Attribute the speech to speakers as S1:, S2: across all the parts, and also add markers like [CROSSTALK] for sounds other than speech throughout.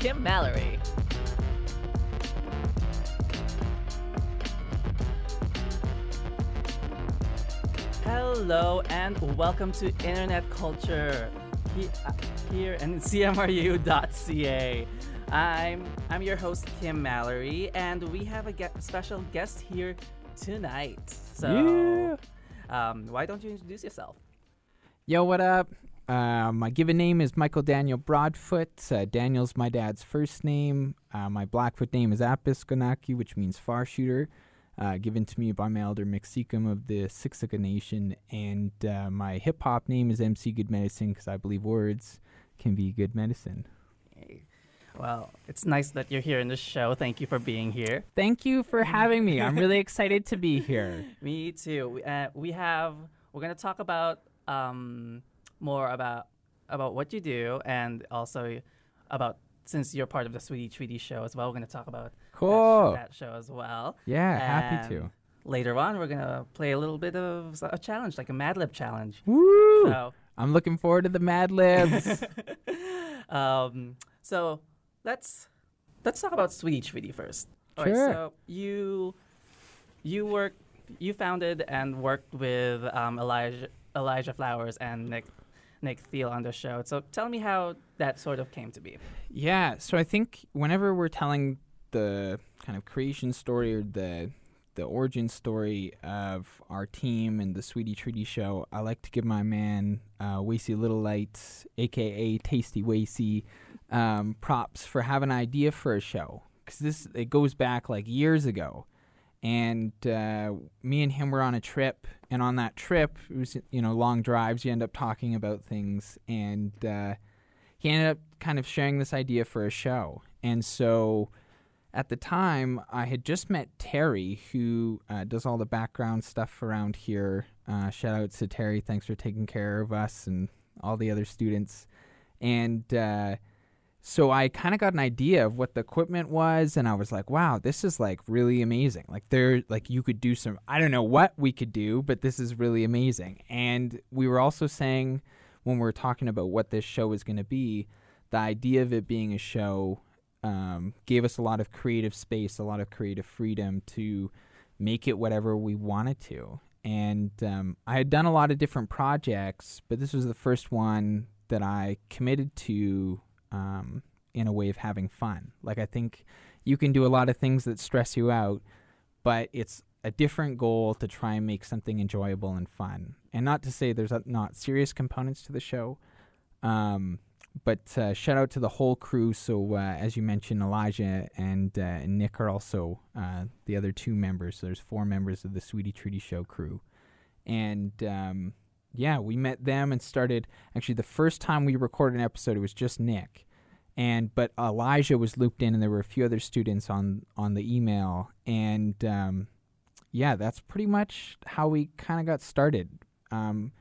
S1: Kim Mallory. Hello and welcome to Internet Culture uh, here in CMRU.ca. I'm I'm your host Kim Mallory, and we have a ge- special guest here tonight. So, um, why don't you introduce yourself?
S2: Yo, what up? Uh, my given name is Michael Daniel Broadfoot. Uh, Daniel's my dad's first name. Uh, my Blackfoot name is Apis Ganaki, which means far shooter, uh, given to me by my elder Mexican of the Siksika Nation. And uh, my hip hop name is MC Good Medicine because I believe words can be good medicine.
S1: Well, it's nice that you're here in the show. Thank you for being here.
S2: Thank you for having me. I'm really excited to be here. [LAUGHS]
S1: Me too. We, uh, we have we're gonna talk about um, more about about what you do and also about since you're part of the Sweetie Treaty show as well. We're gonna talk about that sh- that, show as well.
S2: Yeah, happy to.
S1: Later on, we're gonna play a little bit of a challenge, like a Mad Lib challenge.
S2: Woo!
S1: So,
S2: I'm looking forward to the Mad Libs. [LAUGHS]
S1: um, so let's let's talk about Sweetie Treaty first. All right,
S2: Sure.
S1: so you you work you founded and worked with um, Elijah Elijah Flowers and Nick Nick Thiel on the show. So tell me how that sort of came to be.
S2: Yeah, so I think whenever we're telling the kind of creation story or the the origin story of our team and the Sweetie Treaty show, I like to give my man uh, Little Lights, aka Tasty Wasey, um, props for having an idea for a show because this it goes back like years ago, and uh, me and him were on a trip, and on that trip it was you know long drives. You end up talking about things, and uh, he ended up kind of sharing this idea for a show. And so at the time, I had just met Terry, who uh, does all the background stuff around here. Uh, shout out to Terry. Thanks for taking care of us and all the other students. And uh, so I kind of got an idea of what the equipment was, and I was like, "Wow, this is like really amazing! Like there, like you could do some. I don't know what we could do, but this is really amazing." And we were also saying when we were talking about what this show was going to be, the idea of it being a show um, gave us a lot of creative space, a lot of creative freedom to make it whatever we wanted to. And um, I had done a lot of different projects, but this was the first one that I committed to um, in a way of having fun. Like, I think you can do a lot of things that stress you out, but it's a different goal to try and make something enjoyable and fun. And not to say there's not serious components to the show, um, but uh, shout out to the whole crew. So, uh, as you mentioned, Elijah and, uh, Nick are also uh, the other two members. So, there's four members of the Sweetie Treaty Show crew. And um, yeah, we met them and started. Actually, the first time we recorded an episode, it was just Nick. And but Elijah was looped in, and there were a few other students on on the email. And um, yeah, that's pretty much how we kind of got started. Um,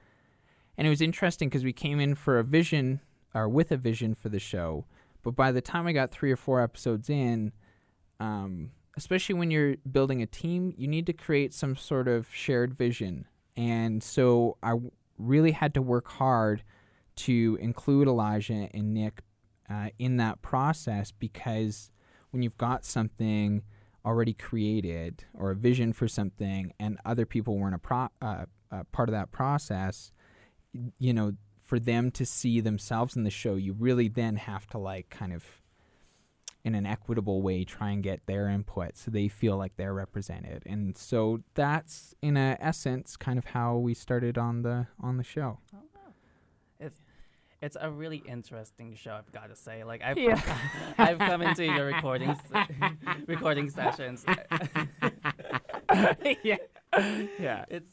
S2: and it was interesting because we came in for a vision or with a vision for the show, but by the time I got three or four episodes in, um, especially when you're building a team, you need to create some sort of shared vision. And so I really had to work hard to include Elijah and Nick uh, in that process because when you've got something already created or a vision for something and other people weren't a pro- uh, uh, part of that process, you know, for them to see themselves in the show, you really then have to like kind of in an equitable way try and get their input so they feel like they're represented. And so that's in a essence kind of how we started on the on the show.
S1: Oh, it's it's a really interesting show, I've got to say. Like I've
S2: Yeah. [LAUGHS]
S1: I've come into the recording s- [LAUGHS] recording sessions. [LAUGHS]
S2: yeah. Yeah.
S1: It's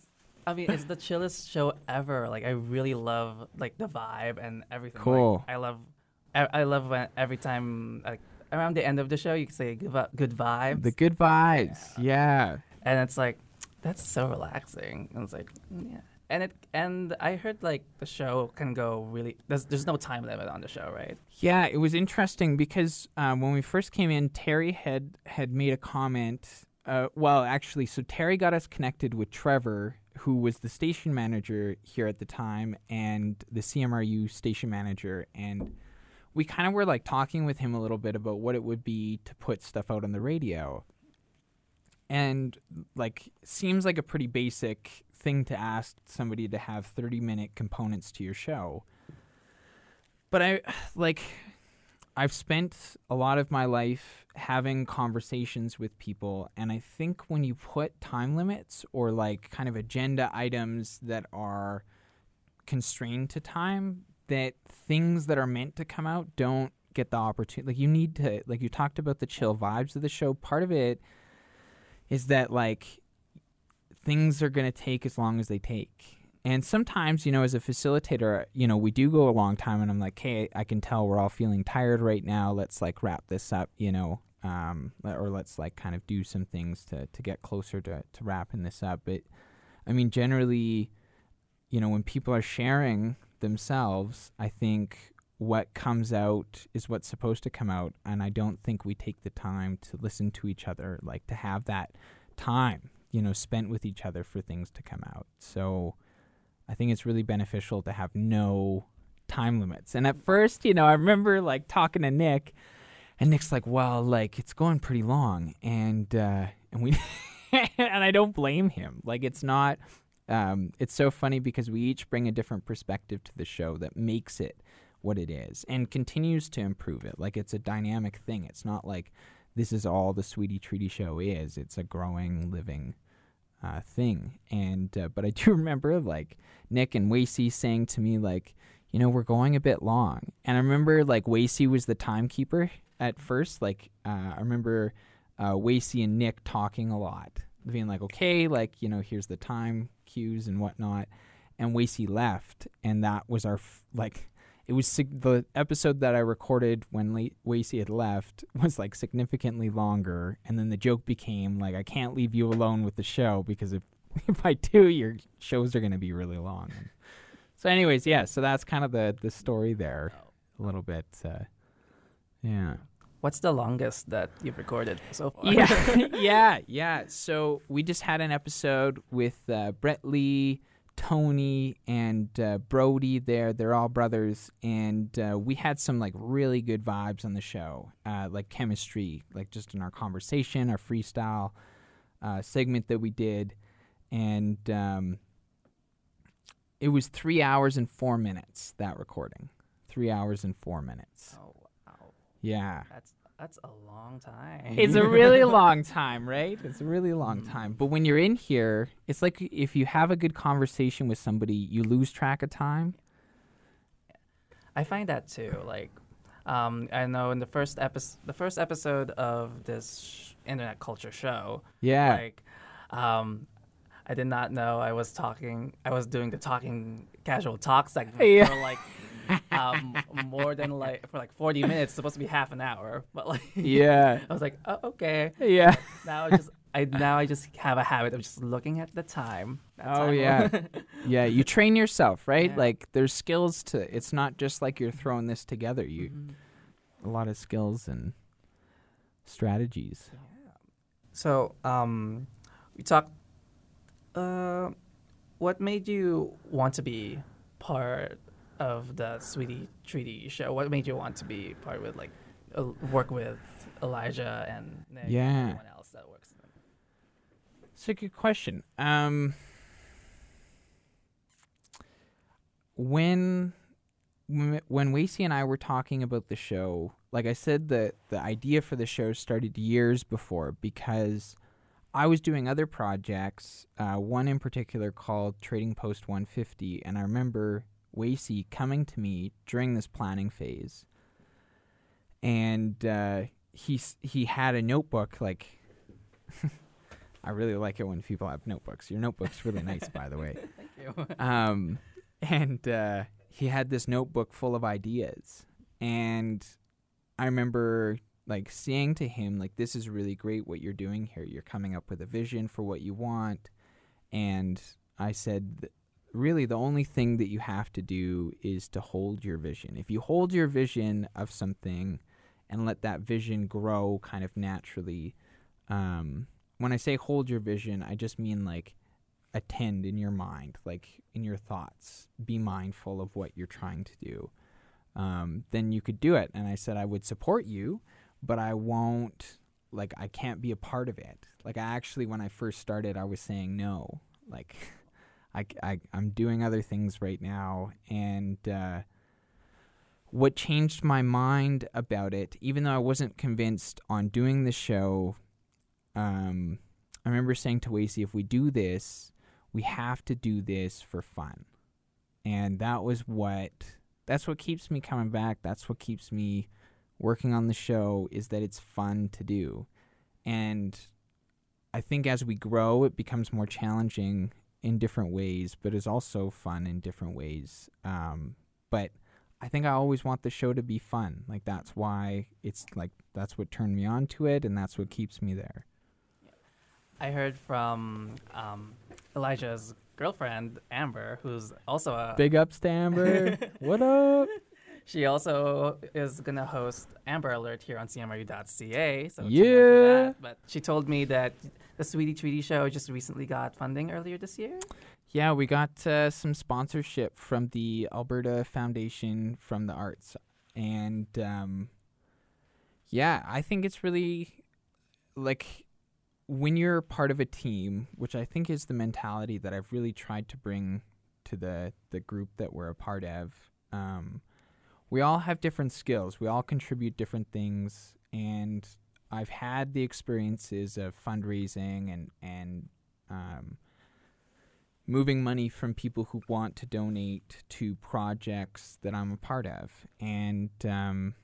S1: I mean, it's the chillest show ever. Like I really love like the vibe and everything. Like,
S2: Cool.
S1: I love I, I love when every time like around the end of the show you can say good vi- good vibes.
S2: The good vibes. Yeah.
S1: and it's like that's so relaxing. And it's like yeah. And it and I heard like the show can go really there's there's no time limit on the show, right?
S2: Yeah, it was interesting because um, when we first came in, Terry had had made a comment. Uh, well, actually, so Terry got us connected with Trevor, who was the station manager here at the time, and the CMRU station manager. And we kind of were like talking with him a little bit about what it would be to put stuff out on the radio. And like seems like a pretty basic thing to ask somebody to have 30 minute components to your show. But I like I've spent a lot of my life having conversations with people and I think when you put time limits or like kind of agenda items that are constrained to time that things that are meant to come out don't get the opportunity like you need to like you talked about the chill vibes of the show. Part of it is that like things are going to take as long as they take. And sometimes you know as a facilitator you know we do go a long time and i'm like hey i can tell we're all feeling tired right now. Let's like wrap this up you know um, or let's like kind of do some things to, to get closer to, to wrapping this up. But i mean generally you know when people are sharing themselves i think what comes out is what's supposed to come out and i don't think we take the time to listen to each other like to have that time you know spent with each other for things to come out. So i think it's really beneficial to have no time limits. And at first you know i remember like talking to nick and nick's like well like it's going pretty long and uh and we [LAUGHS] and i don't blame him. Like it's not um it's so funny because we each bring a different perspective to the show that makes it what it is and continues to improve it. Like it's a dynamic thing. It's not like this is all the Sweetie Treaty show is. It's a growing, living uh, thing. And uh, but I do [LAUGHS] remember like Nick and Wacy saying to me like, you know, we're going a bit long. And I remember like Wacy was the timekeeper at first. Like uh, I remember uh, Wacy and Nick talking a lot, being like, okay, like you know, here's the time and whatnot. And Wacy left, and that was our f- like it was sig- the episode that I recorded when Le- Wacy had left [LAUGHS] was like significantly longer, and then the joke became like I can't leave you alone with the show because if [LAUGHS] if I do, your shows are going to be really long. so, anyways, yeah, so that's kind of the the story there, a little bit. Uh, yeah.
S1: What's the longest that you've recorded so far?
S2: Yeah, [LAUGHS] yeah, yeah. So we just had an episode with uh, Brett Lee. Tony and uh, Brody there. They're all brothers, and uh, we had some like really good vibes on the show, uh, like chemistry, like just in our conversation, our freestyle uh, segment that we did, and um, it was three hours and four minutes that recording, three hours and four minutes.
S1: Oh wow,
S2: Yeah.
S1: that's that's a long time.
S2: It's a really [LAUGHS] long time, right? It's a really long time. But when you're in here, it's like if you have a good conversation with somebody, you lose track of time.
S1: I find that too. Like, um, I know in the first episode, the first episode of this sh- internet culture show,
S2: Yeah.
S1: like, um, I did not know I was talking. I was doing the talking casual talk segment
S2: Yeah.
S1: for like um, more than like for like forty minutes. Supposed to be half an hour, but like
S2: yeah. [LAUGHS]
S1: I was like, oh, okay.
S2: Yeah.
S1: Now I just I now I just have a habit of just looking at the time.
S2: Oh, yeah. [LAUGHS] Yeah, you train yourself, right?
S1: Yeah.
S2: Like there's skills to it's not just like you're throwing this together. You
S1: Mhm.
S2: a lot of skills and strategies.
S1: So, um, we talked. Uh, what made you want to be part of the Sweetie Treaty show? What made you want to be part with like uh, work with Elijah and Nick
S2: Yeah.
S1: and everyone else that works? in?
S2: It's a good question. Um, when when when Wacy and I were talking about the show, like I said, the the idea for the show started years before because I was doing other projects. Uh, one in particular called Trading Post 150, and I remember Wacy coming to me during this planning phase, and uh, he he had a notebook like. [LAUGHS] I really like it when people have notebooks. Your notebook's really [LAUGHS] nice, by the way.
S1: Thank you. [LAUGHS]
S2: Um, and uh, he had this notebook full of ideas, and I remember like saying to him, like, "This is really great what you're doing here. You're coming up with a vision for what you want." And I said, "Really, the only thing that you have to do is to hold your vision. If you hold your vision of something, and let that vision grow kind of naturally." Um, when I say hold your vision, I just mean like attend in your mind, like in your thoughts. Be mindful of what you're trying to do. um, then you could do it. And I said, I would support you, but I won't, like, I can't be a part of it. Like, I actually, when I first started, I was saying no. Like, [LAUGHS] I, I, I'm doing other things right now. And, uh, what changed my mind about it, even though I wasn't convinced on doing the show, um, I remember saying to Wacy, if we do this, we have to do this for fun. And that was what that's what keeps me coming back. That's what keeps me working on the show is that it's fun to do. And I think as we grow, it becomes more challenging in different ways, but is also fun in different ways. Um, but I think I always want the show to be fun. Like that's why it's like that's what turned me on to it, and that's what keeps me there.
S1: I heard from um, Elijah's girlfriend Amber, who's also a
S2: big ups to Amber. [LAUGHS] what up?
S1: She also is gonna host Amber Alert here on CMRU.ca. So
S2: yeah.
S1: But she told me that the Sweetie Treaty Show just recently got funding earlier this year.
S2: Yeah, we got uh, some sponsorship from the Alberta Foundation from the Arts, and um, yeah, I think it's really like when you're part of a team, which I think is the mentality that I've really tried to bring to the the group that we're a part of. Um, we all have different skills. We all contribute different things, and I've had the experiences of fundraising and and um, moving money from people who want to donate to projects that I'm a part of. And um,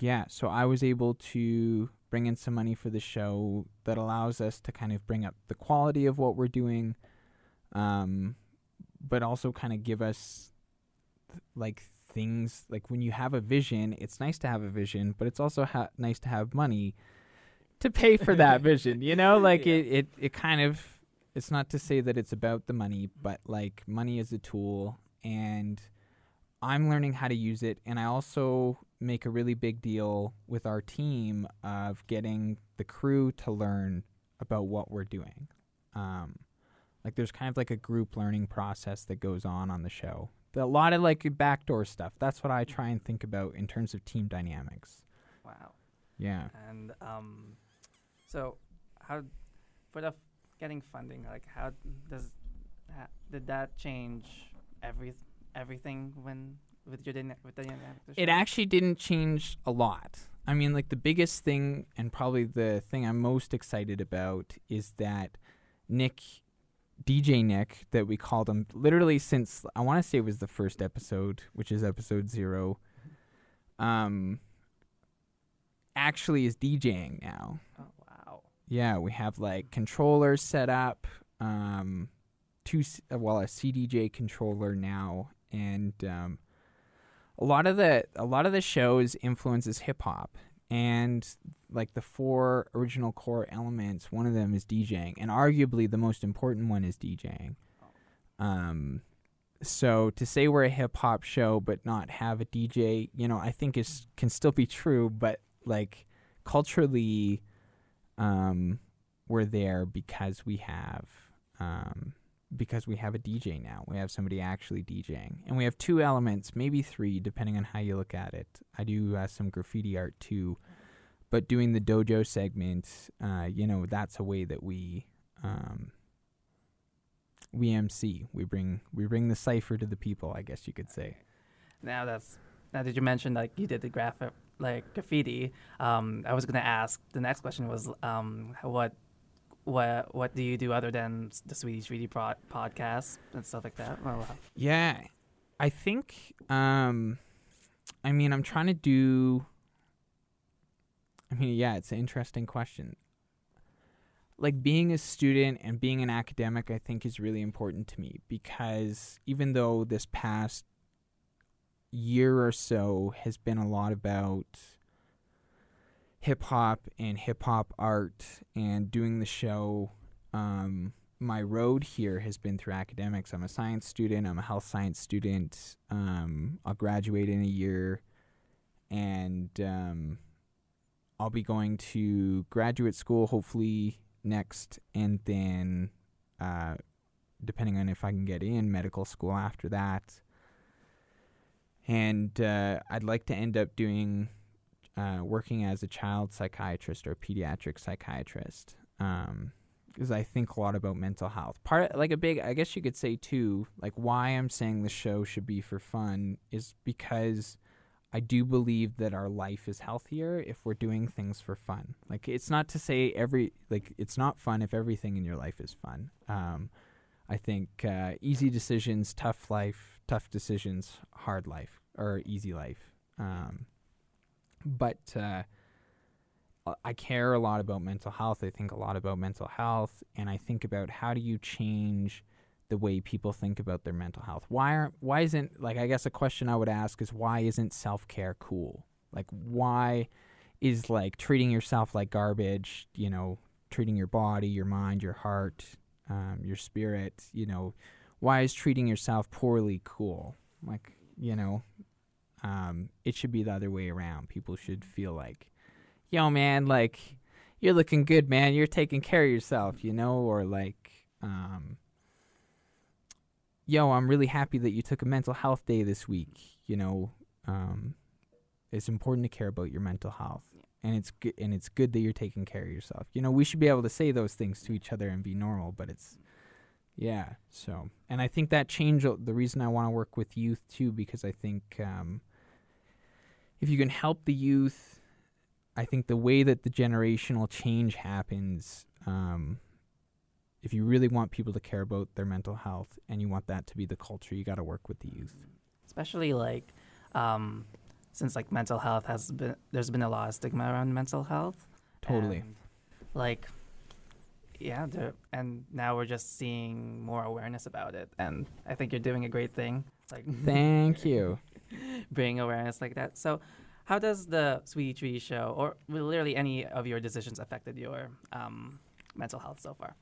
S2: yeah, so I was able to bring in some money for the show that allows us to kind of bring up the quality of what we're doing, um, but also kind of give us like things like when you have a vision, it's nice to have a vision, but it's also ha- nice to have money to pay for [LAUGHS] that vision. You know, like
S1: Yeah.
S2: it, it, it kind of it's not to say that it's about the money, but like money is a tool and I'm learning how to use it and I also make a really big deal with our team of getting the crew to learn about what we're doing. Um, like there's kind of like a group learning process that goes on on the show. A lot of like backdoor stuff. That's what I try and think about in terms of team dynamics.
S1: Wow.
S2: Yeah.
S1: And um, so how for the f- getting funding, like how does ha- did that change every everything when with your dyna- with the dynamic?
S2: It actually didn't change a lot. I mean, like the biggest thing, and probably the thing I'm most excited about, is that Nick, DJ Nick, that we called him literally since I want to say it was the first episode, which is episode zero, um, actually is DJing now.
S1: Oh wow.
S2: Yeah, we have like controllers set up, um, two uh, well a CDJ controller now, and um, a lot of the a lot of the show's influences hip hop, and like the four original core elements, one of them is DJing, and arguably the most important one is DJing. Um, so to say we're a hip hop show but not have a DJ, you know, I think is can still be true, but like culturally um, we're there because we have um, because we have a DJ now. We have somebody actually DJing, and we have two elements, maybe three, depending on how you look at it. I do uh, some graffiti art too, but doing the dojo segment, uh, you know, that's a way that we um, we MC. We bring we bring the cipher to the people. I guess you could say.
S1: Now that's now that you mentioned like you did the graphic like graffiti. Um, I was gonna ask. The next question was um, what what what do you do other than the Sweetie Treaty pro- podcast and stuff like that? Well, uh,
S2: Yeah, I think. Um, I mean, I'm trying to do. I mean, yeah, it's an interesting question. Like being a student and being an academic, I think is really important to me because even though this past year or so has been a lot about hip hop and hip hop art and doing the show, um, my road here has been through academics. I'm a science student. I'm a health science student. Um, I'll graduate in a year, and um, I'll be going to graduate school hopefully next, and then, uh, depending on if I can get in medical school after that. and uh, I'd like to end up doing uh, working as a child psychiatrist or pediatric psychiatrist. Um, because I think a lot about mental health. Part like a big, I guess you could say too, like why I'm saying the show should be for fun is because I do believe that our life is healthier if we're doing things for fun. Like it's not to say every like it's not fun if everything in your life is fun. Um, I think uh, easy decisions, tough life, tough decisions, hard life, or easy life. Um, but uh, I care a lot about mental health. I think a lot about mental health, and I think about how do you change the way people think about their mental health. Why aren't why isn't like I guess a question I would ask is why isn't self care cool? Like why is like treating yourself like garbage? You know, treating your body, your mind, your heart, um, your spirit. You know, why is treating yourself poorly cool? Like you know, um, it should be the other way around. People should feel like yo man like you're looking good man. You're taking care of yourself you know or like um yo i'm really happy that you took a mental health day this week you know. Um it's important to care about your mental health. And it's good and it's good that you're taking care of yourself. You know we should be able to say those things to each other and be normal but it's yeah so. And i think that change the reason i want to work with youth too because i think um if you can help the youth I think the way that the generational change happens, um, if you really want people to care about their mental health and you want that to be the culture, you got to work with the youth.
S1: Especially like, um, since like mental health has been, there's been a lot of stigma around mental health.
S2: Totally.
S1: Like, yeah, and now we're just seeing more awareness about it, and I think you're doing a great thing. Like, [LAUGHS]
S2: thank you. [LAUGHS]
S1: bringing awareness like that. So, how does the Sweetie Treaty show, or literally any of your decisions, affected your um, mental health so far?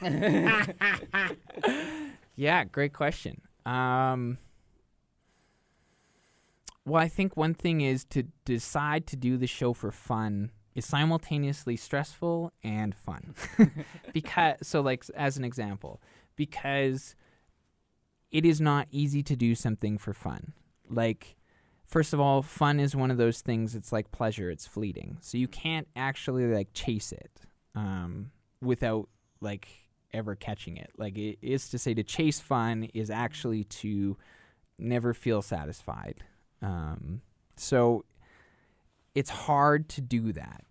S1: [LAUGHS]
S2: yeah, great question. Um, well, I think one thing is to decide to do the show for fun is simultaneously stressful and fun. [LAUGHS] because so like as an example, because it is not easy to do something for fun. Like first of all, fun is one of those things. It's like pleasure; it's fleeting, so you can't actually like chase it um, without like ever catching it. Like it is to say, to chase fun is actually to never feel satisfied. Um, so it's hard to do that.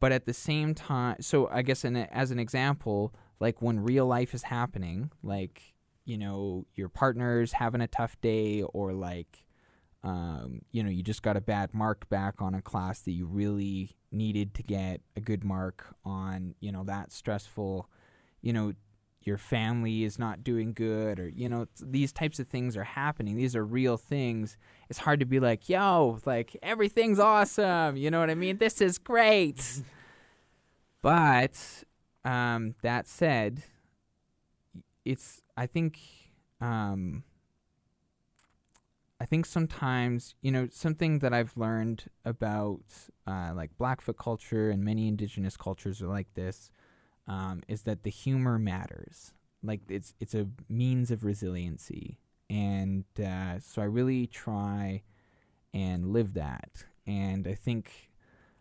S2: But at the same time, so I guess in a, as an example, like when real life is happening, like you know your partner's having a tough day, or like um, you know, you just got a bad mark back on a class that you really needed to get a good mark on, you know, that stressful, you know, your family is not doing good or, you know, these types of things are happening. These are real things. It's hard to be like, yo, like everything's awesome. You know what I mean? This is great. but um, that said, it's, I think, um, I think sometimes, you know, something that I've learned about uh, like Blackfoot culture and many indigenous cultures are like this um, is that the humor matters. Like it's it's a means of resiliency, and uh, so I really try and live that. And I think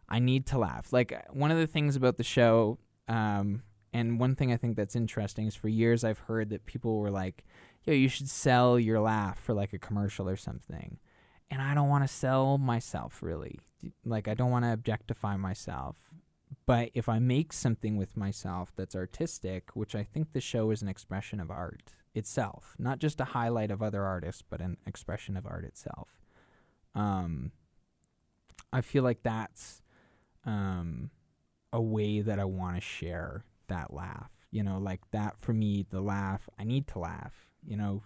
S2: I need to laugh. Like one of the things about the show, um, and one thing I think that's interesting is for years I've heard that people were like, yo, you should sell your laugh for like a commercial or something. And I don't want to sell myself really. Like I don't want to objectify myself. But if I make something with myself that's artistic, which I think the show is an expression of art itself, not just a highlight of other artists, but an expression of art itself. Um, I feel like that's um, a way that I want to share that laugh. You know, like that for me, the laugh, I need to laugh you know,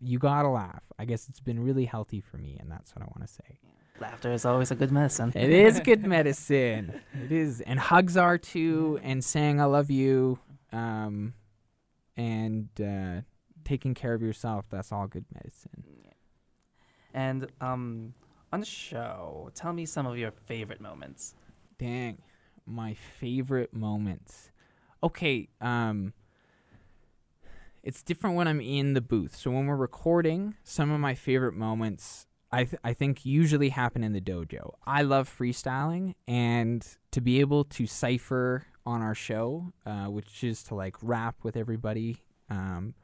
S2: you gotta laugh. I guess it's been really healthy for me, and that's what I want to say.
S1: Laughter is always a good medicine.
S2: it is [LAUGHS] good medicine. It is, and hugs are too, and saying "I love you," um, and uh, taking care of yourself. That's all good medicine.
S1: And um, on the show, tell me some of your favorite moments.
S2: Dang, my favorite moments. Okay, um, it's different when I'm in the booth. So when we're recording, some of my favorite moments I th- I think usually happen in the dojo. I love freestyling and to be able to cipher on our show, uh, which is to like rap with everybody. Um,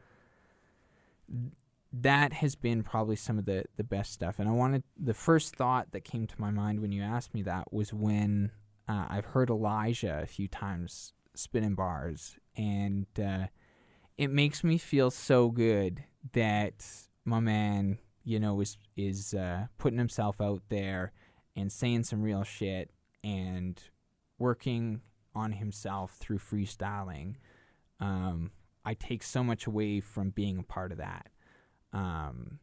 S2: that has been probably some of the the best stuff. And I wanted the first thought that came to my mind when you asked me that was when uh, I've heard Elijah a few times spinning bars, and uh, it makes me feel so good that my man, you know, is is uh, putting himself out there and saying some real shit and working on himself through freestyling. Um, I take so much away from being a part of that. Um,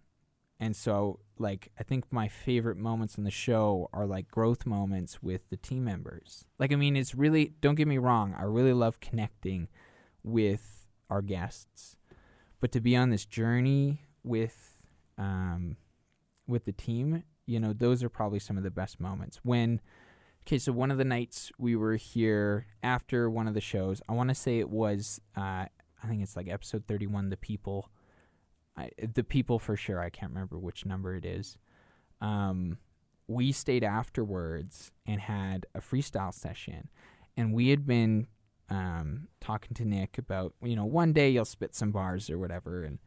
S2: and so, like, I think my favorite moments in the show are like growth moments with the team members. Like, I mean, it's really, don't get me wrong, I really love connecting with our guests. But to be on this journey with, um, with the team, you know, those are probably some of the best moments. When, okay, so one of the nights we were here after one of the shows, I want to say it was, uh, I think it's like episode 31, The People I, the people for sure. I can't remember which number it is. Um, we stayed afterwards and had a freestyle session, and we had been um, talking to Nick about you know one day you'll spit some bars or whatever, and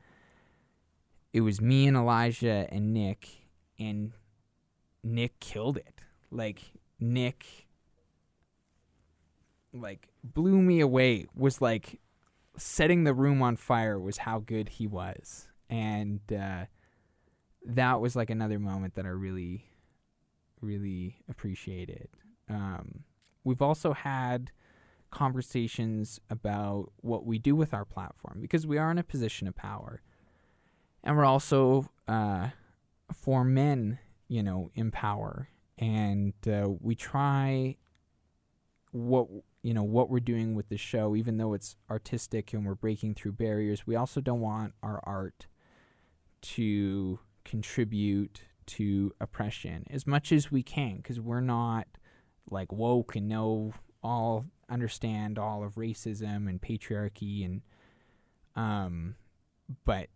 S2: it was me and Elijah and Nick, and Nick killed it. Like Nick, like blew me away. Was like setting the room on fire. Was how good he was and uh, that was like another moment that I really, really appreciated. Um, we've also had conversations about what we do with our platform because we are in a position of power, and we're also uh, for men, you know, in power, and uh, we try what you know what we're doing with the show even though it's artistic and we're breaking through barriers we also don't want our art to contribute to oppression as much as we can because we're not like woke and know all understand all of racism and patriarchy and um but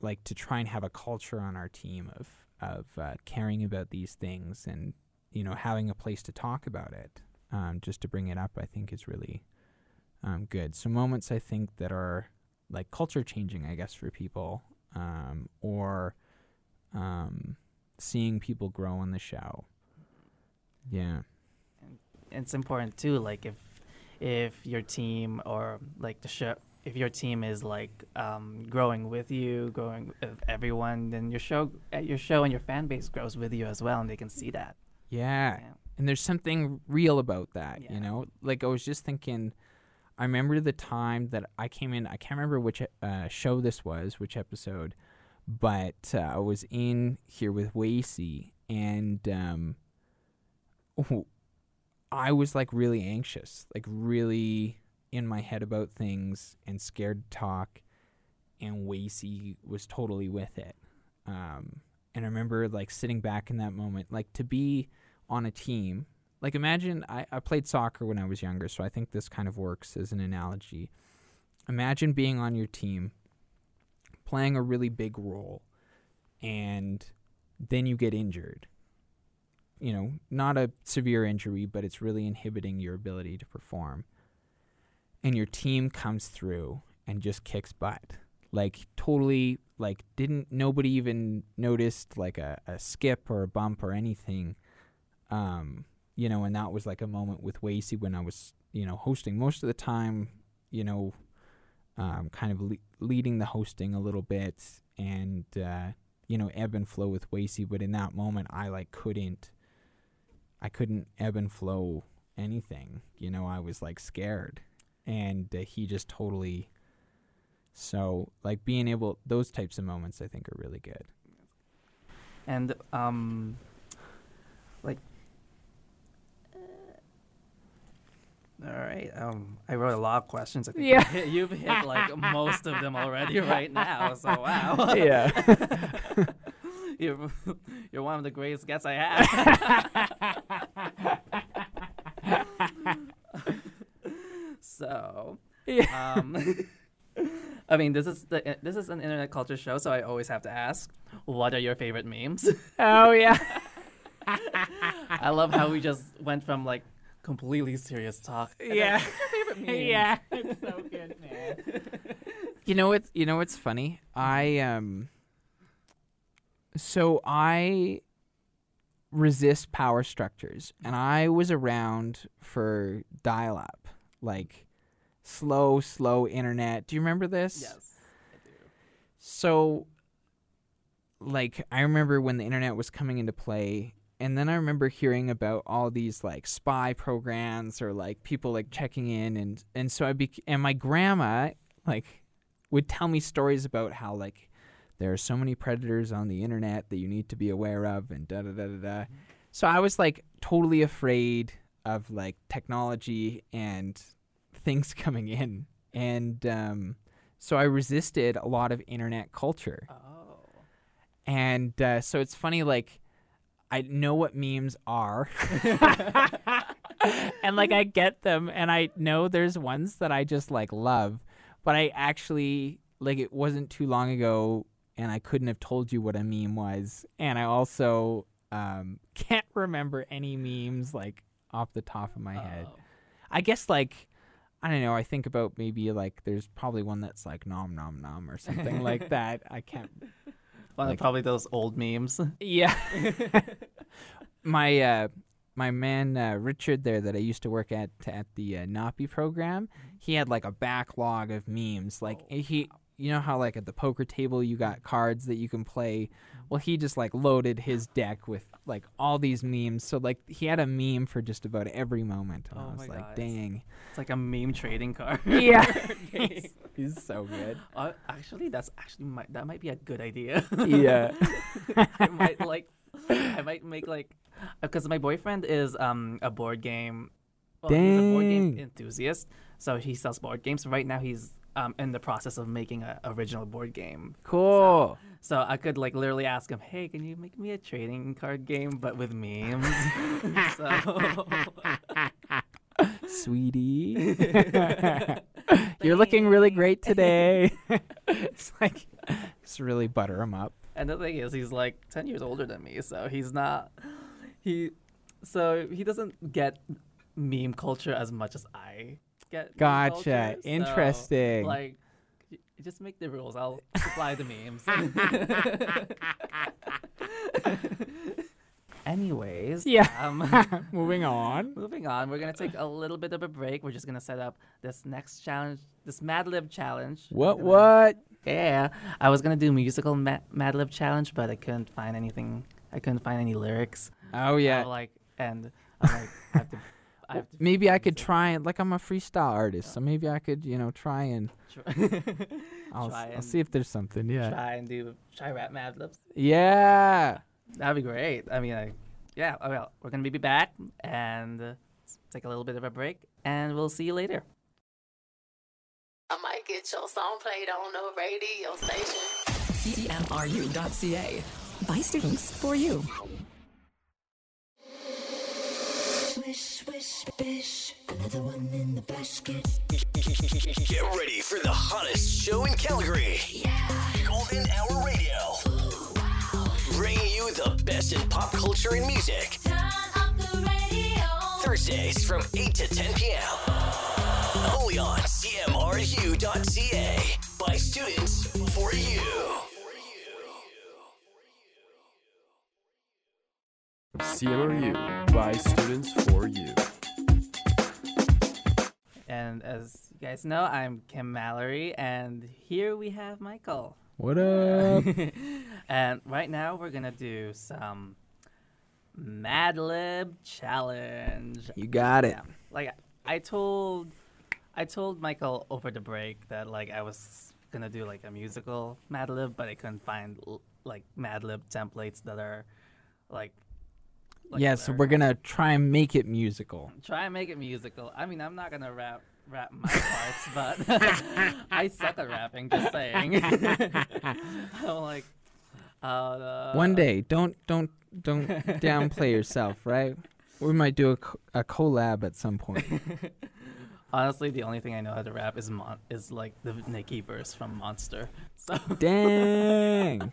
S2: like to try and have a culture on our team of of uh, caring about these things and you know having a place to talk about it um, just to bring it up i think is really um, good. So moments i think that are like culture changing i guess for people um, or um, seeing people grow in the show. Yeah.
S1: it's important too, like if if your team or like the show if your team is like um, growing with you, growing with everyone, then your show, uh, your show, and your fan base grows with you as well, and they can see that.
S2: Yeah, yeah. and there's something real about that.
S1: Yeah.
S2: You know, like I was just thinking, I remember the time that I came in. I can't remember which uh, show this was, which episode, but uh, I was in here with Wacy, and um, I was like really anxious, like really in my head about things and scared to talk. And Wacy was totally with it. Um, and I remember like sitting back in that moment, like to be on a team like imagine I, I played soccer when I was younger, so I think this kind of works as an analogy. Imagine being on your team, playing a really big role, and then you get injured. You know, not a severe injury, but it's really inhibiting your ability to perform. And your team comes through and just kicks butt. Like totally like didn't nobody even noticed like a, a skip or a bump or anything. Um you know, and that was like a moment with Wacy when I was, you know, hosting most of the time, you know, um, kind of le- leading the hosting a little bit and, uh, you know, ebb and flow with Wacy. But in that moment, I like couldn't, I couldn't ebb and flow anything. You know, I was like scared. And uh, he just totally, so like being able, those types of moments I think are really good.
S1: And, um, like All right. Um, I wrote a lot of questions. I think
S2: Yeah.
S1: you've hit, you've hit like [LAUGHS] most of them already right now. So [LAUGHS] wow.
S2: Yeah. [LAUGHS]
S1: you're you're one of the greatest guests I have. so,
S2: Yeah.
S1: um, I mean, this is the this is an internet culture show, so I always have to ask, what are your favorite memes?
S2: oh yeah.
S1: I love how we just went from like completely serious talk. and
S2: Yeah.
S1: "What's your favorite
S2: yeah, [LAUGHS] it's so good, man. [LAUGHS] you know what? You know what's funny? I um. So I resist power structures, and I was around for dial-up, like slow, slow internet. Do you remember this?
S1: Yes. I do.
S2: So, like, I remember when the internet was coming into play, and then I remember hearing about all these like spy programs or like people like checking in, and and so I bec- and my grandma like would tell me stories about how like there are so many predators on the internet that you need to be aware of, and da da da da da. So I was like totally afraid of like technology and things [LAUGHS] coming in, and um, so I resisted a lot of internet culture.
S1: Oh.
S2: And uh, so it's funny, like, I know what memes are. [LAUGHS] and, like, I get them, and I know there's ones that I just, like, love. But I actually, like, it wasn't too long ago, and I couldn't have told you what a meme was. And I also um, [LAUGHS] can't remember any memes, like, off the top of my head.
S1: Oh.
S2: I guess, like, I don't know. I think about maybe, like, there's probably one that's, like, nom nom nom or something like [LAUGHS] that. I can't
S1: One of
S2: Like-
S1: probably those old memes. [LAUGHS]
S2: Yeah. [LAUGHS] my uh my man uh, Richard there that I used to work at at the uh, Napi program, he had like a backlog of memes. Like
S1: Oh,
S2: he you know how like at the poker table you got cards that you can play. Well, he just like loaded his deck with like all these memes. So like he had a meme for just about every moment. And
S1: Oh
S2: I was
S1: my
S2: like,
S1: God.
S2: dang.
S1: It's like a meme trading card.
S2: Yeah. [LAUGHS] He's so good. [LAUGHS]
S1: Uh, actually, that's actually might that might be a good idea.
S2: Yeah. [LAUGHS]
S1: I might like, I might make like, because my boyfriend is um a board game, well, he's a board game
S2: Dang.
S1: enthusiast. So he sells board games. Right now, he's um in the process of making a original board game.
S2: Cool.
S1: So I could like literally ask him, "Hey, can you make me a trading card game but with memes?" [LAUGHS] so
S2: Sweetie. You're looking really great today. [LAUGHS] [LAUGHS] it's like just really butter him up.
S1: And the thing is, he's like ten years older than me, so he's not he, so he doesn't get meme culture as much as I get.
S2: Gotcha.
S1: culture, so,
S2: Interesting.
S1: like, just make the rules. I'll supply the memes. [LAUGHS] Anyways,
S2: Yeah.
S1: Um, [LAUGHS]
S2: Moving on. [LAUGHS]
S1: moving on, we're gonna take a little bit of a break. We're just gonna set up this next challenge, this Mad Lib challenge.
S2: What?
S1: Gonna-
S2: What?
S1: yeah, I was gonna do musical Ma- Mad Lib challenge, but I couldn't find anything. I couldn't find any lyrics.
S2: Oh
S1: I'm
S2: yeah.
S1: like, and I'm like, I have to. I have to [LAUGHS]
S2: Maybe I could try and like I'm a freestyle artist, so maybe I could you know try and I'll,
S1: Try
S2: I'll see if there's something. Yeah.
S1: try and do try rap Mad Libs.
S2: Yeah.
S1: That'd be great. I mean, I, yeah. oh, Well, we're gonna be back and uh, take a little bit of a break, and we'll see you later.
S3: I might get your song played on the radio station.
S4: CMRU.ca. By students for you.
S5: Swish, swish, bish. Another one in the basket.
S6: Get ready for the hottest show in Calgary. Yeah. Golden Hour Radio. Bringing you the best in pop culture and music. Thursdays from 8 to 10 p.m. Only on CMRU.ca. By students for you.
S7: CMRU by students for you.
S1: And as you guys know, I'm Kim Mallory, and here we have Michael.
S2: What up? [LAUGHS]
S1: and right now we're gonna do some Mad Lib challenge.
S2: you got it.
S1: Yeah, like I told, I told Michael over the break that like I was gonna do like a musical Mad Lib, but I couldn't find like Mad Lib templates that are like. like
S2: yeah. So
S1: are-
S2: we're gonna try and make it musical.
S1: try and make it musical. I mean, I'm not gonna rap rap my parts, but [LAUGHS] I suck at rapping. Just saying. [LAUGHS] I'm like, uh,
S2: One day, don't don't don't downplay yourself, right? We might do a, co- a collab at some point. [LAUGHS]
S1: Honestly, the only thing I know how to rap is mon- is like the Nicki verse from Monster. So,
S2: Dang.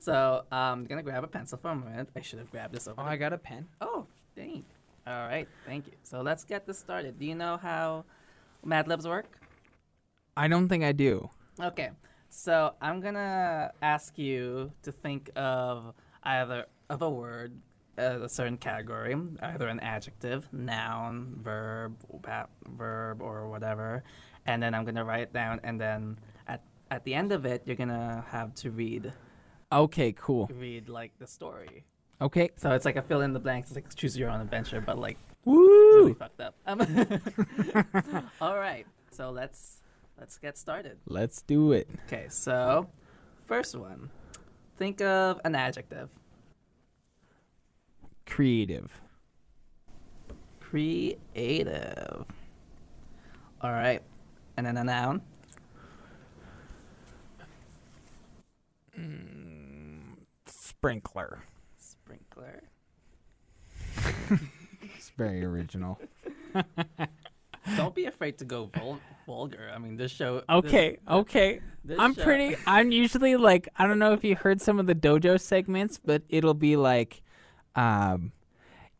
S1: so I'm gonna grab a pencil for a moment. I should have grabbed this over.
S2: oh,
S1: the-
S2: I got a pen.
S1: Oh, dang. All right, thank you. So let's get this started. Do you know how Mad Libs work?
S2: I don't think I do.
S1: Okay, so I'm gonna ask you to think of either of a word, uh, a certain category, either an adjective, noun, verb, verb, or whatever, and then I'm gonna write it down, and then at at the end of it, you're gonna have to read
S2: Okay, cool.
S1: read like the story.
S2: Okay.
S1: So it's like a fill in the blanks, it's like choose your own adventure, but like really fucked up. Um, [LAUGHS] all right, so let's let's get started.
S2: Let's do it.
S1: Okay, so first one. Think of an adjective.
S2: Creative.
S1: Creative. All right. And then a noun.
S2: Sprinkler.
S1: Sprinkler. [LAUGHS]
S2: It's very original. [LAUGHS]
S1: Don't be afraid to go vul- vulgar. I mean, this show. this-
S2: Okay, okay.
S1: this
S2: I'm
S1: show-
S2: pretty. I'm usually like I don't know if you heard some of the dojo segments, but it'll be like, um,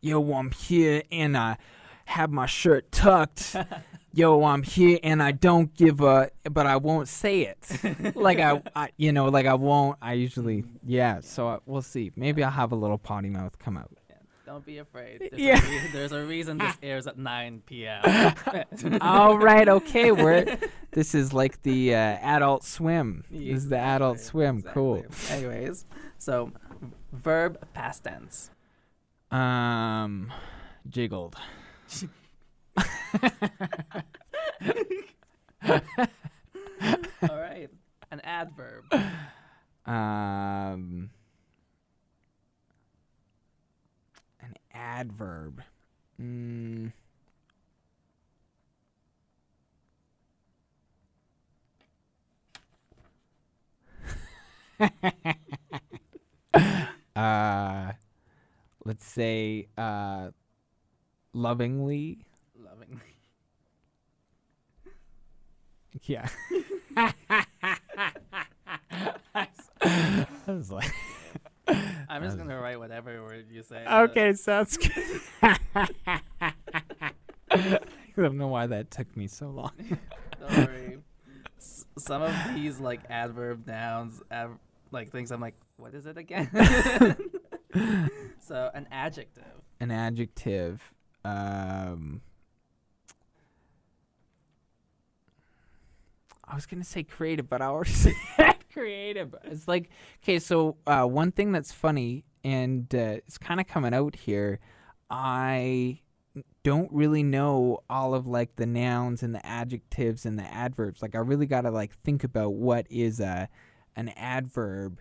S2: yo, I'm here and I have my shirt tucked. [LAUGHS] Yo, I'm here and I don't give a, but I won't say it. [LAUGHS] like I, I, you know, like I won't. I usually, yeah. So I, we'll see. Maybe I'll have a little potty mouth come out.
S1: Yeah, Don't be afraid. There's,
S2: Yeah.
S1: a, re- there's a reason this [LAUGHS] airs at 9 p.m.
S2: All right, okay. We're [LAUGHS] this is like the uh, Adult Swim. This is the Adult
S1: Exactly,
S2: Swim. Cool.
S1: Anyways, so verb past tense.
S2: Um, jiggled. [LAUGHS]
S1: All right. An adverb.
S2: Um, an adverb. Mm. [LAUGHS] uh, let's say uh, lovingly.
S1: Loving.
S2: Yeah. [LAUGHS] [LAUGHS] I was like, [LAUGHS]
S1: I'm just gonna write whatever word you say.
S2: okay, sounds good. [LAUGHS] I don't know why that took me so long. [LAUGHS]
S1: Don't worry. S- some of these like adverb nouns, av- like things I'm like, what is it again? so an adjective.
S2: An adjective. Um, I was gonna say creative, but I already said creative. It's like okay, so uh, one thing that's funny and uh, it's kind of coming out here. I don't really know all of like the nouns and the adjectives and the adverbs. Like I really got to like think about what is a an adverb.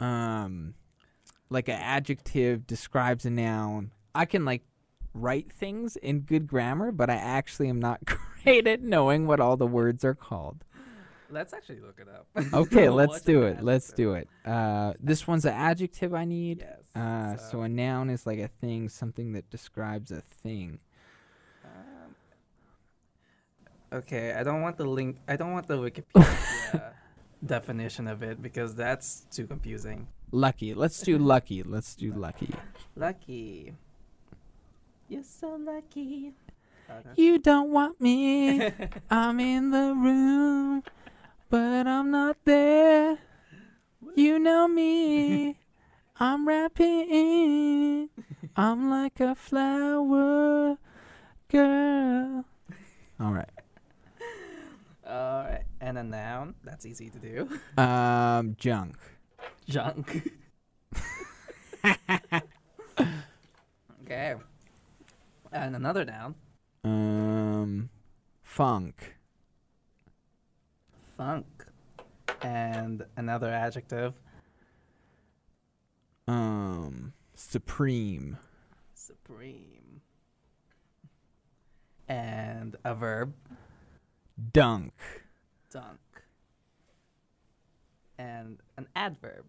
S2: Um like an adjective describes a noun. I can like write things in good grammar, but I actually am not [LAUGHS] great at knowing what all the words are called.
S1: Let's actually look it up. [LAUGHS]
S2: Okay, let's do it. Let's do it. Uh, this one's an adjective I need.
S1: Yes.
S2: Uh, so. a noun is like a thing, something that describes a thing.
S1: um, okay, I don't want the link. I don't want the Wikipedia [LAUGHS] definition of it because that's too confusing.
S2: Lucky. Let's do [LAUGHS] lucky. Let's do lucky.
S1: Lucky. You're so lucky. Okay.
S2: You don't want me. I'm in the room, but I'm not there. You know me. [LAUGHS] I'm rapping. I'm like a flower girl. All right.
S1: All right, and a noun. That's easy to do.
S2: Um, junk.
S1: Junk. [LAUGHS] okay. And another noun.
S2: Um, funk.
S1: Funk. And another adjective.
S2: Um, supreme.
S1: Supreme. And a verb.
S2: Dunk.
S1: Dunk. And an adverb.